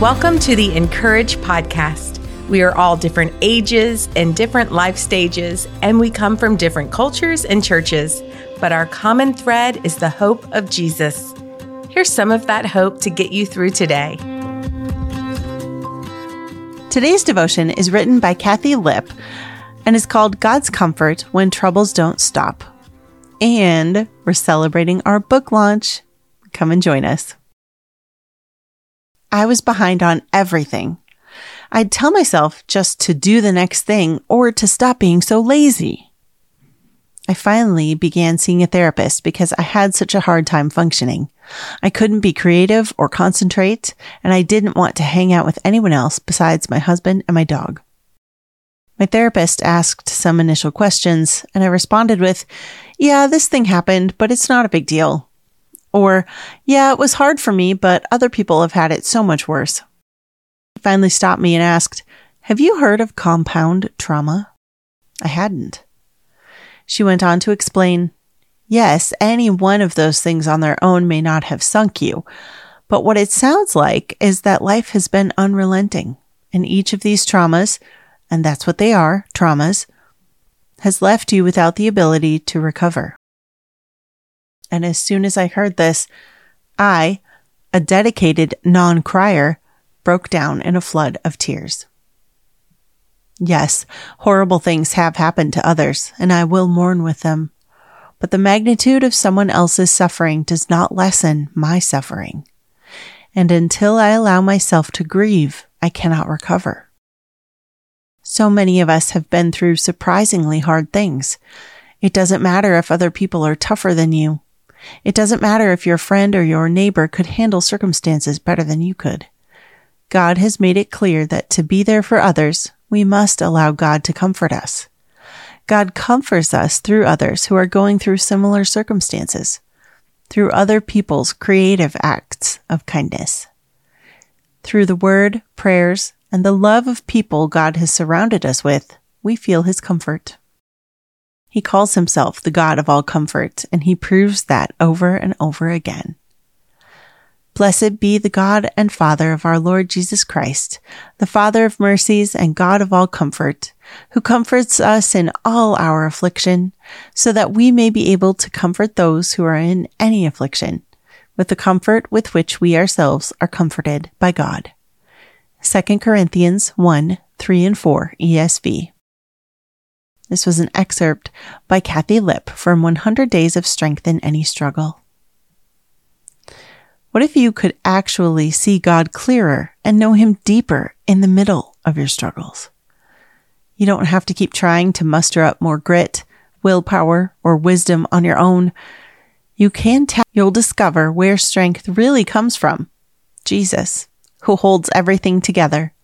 Welcome to the Encourage Podcast. We are all different ages and different life stages, and we come from different cultures and churches, but our common thread is the hope of Jesus. Here's some of that hope to get you through today. Today's devotion is written by Kathi Lipp and is called God's Comfort When Troubles Don't Stop. And we're celebrating our book launch. Come and join us. I was behind on everything. I'd tell myself just to do the next thing or to stop being so lazy. I finally began seeing a therapist because I had such a hard time functioning. I couldn't be creative or concentrate, and I didn't want to hang out with anyone else besides my husband and my dog. My therapist asked some initial questions, and I responded with, Yeah, this thing happened, but it's not a big deal. Or, yeah, it was hard for me, but other people have had it so much worse. He finally stopped me and asked, Have you heard of compound trauma? I hadn't. She went on to explain, Yes, any one of those things on their own may not have sunk you, but what it sounds like is that life has been unrelenting, and each of these traumas, and that's what they are, traumas, has left you without the ability to recover. And as soon as I heard this, I, a dedicated non crier, broke down in a flood of tears. Yes, horrible things have happened to others, and I will mourn with them. But the magnitude of someone else's suffering does not lessen my suffering. And until I allow myself to grieve, I cannot recover. So many of us have been through surprisingly hard things. It doesn't matter if other people are tougher than you. It doesn't matter if your friend or your neighbor could handle circumstances better than you could. God has made it clear that to be there for others, we must allow God to comfort us. God comforts us through others who are going through similar circumstances, through other people's creative acts of kindness. Through the word, prayers, and the love of people God has surrounded us with, we feel his comfort. He calls himself the God of all comfort, and he proves that over and over again. Blessed be the God and Father of our Lord Jesus Christ, the Father of mercies and God of all comfort, who comforts us in all our affliction, so that we may be able to comfort those who are in any affliction, with the comfort with which we ourselves are comforted by God. 2 Corinthians 1 3 and 4 ESV. This was an excerpt by Kathi Lipp from 100 Days of Strength in Any Struggle. What if you could actually see God clearer and know Him deeper in the middle of your struggles? You don't have to keep trying to muster up more grit, willpower, or wisdom on your own. You can tell you'll discover where strength really comes from Jesus, who holds everything together.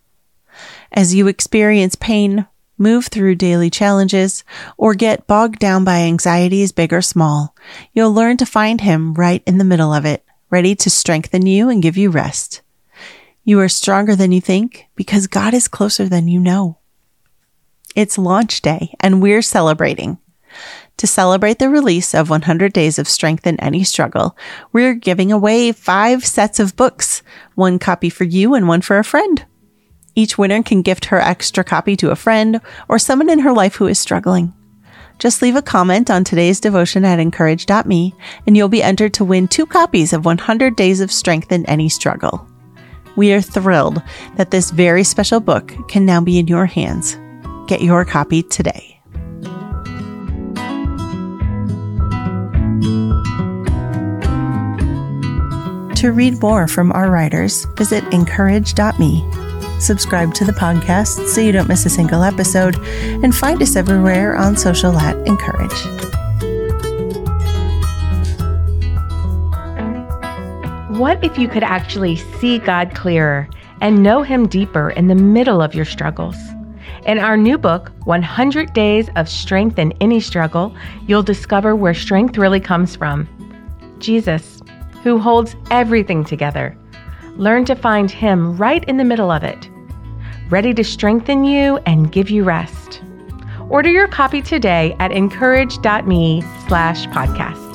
As you experience pain, move through daily challenges, or get bogged down by anxieties big or small, you'll learn to find Him right in the middle of it, ready to strengthen you and give you rest. You are stronger than you think because God is closer than you know. It's launch day and we're celebrating. To celebrate the release of 100 Days of Strength in Any Struggle, we're giving away five sets of books, one copy for you and one for a friend. Each winner can gift her extra copy to a friend or someone in her life who is struggling. Just leave a comment on today's devotion at incourage.me and you'll be entered to win two copies of 100 Days of Strength in Any Struggle. We are thrilled that this very special book can now be in your hands. Get your copy today. To read more from our writers, visit incourage.me subscribe to the podcast so you don't miss a single episode, and find us everywhere on social at Encourage. What if you could actually see God clearer and know Him deeper in the middle of your struggles? In our new book, 100 Days of Strength in Any Struggle, you'll discover where strength really comes from Jesus, who holds everything together. Learn to find Him right in the middle of it ready to strengthen you and give you rest. Order your copy today at incourage.me slash podcast.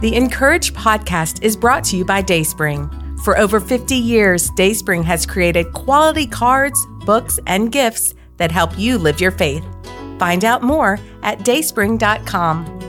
The Encourage podcast is brought to you by Dayspring. For over 50 years, Dayspring has created quality cards, books, and gifts that help you live your faith. Find out more at dayspring.com.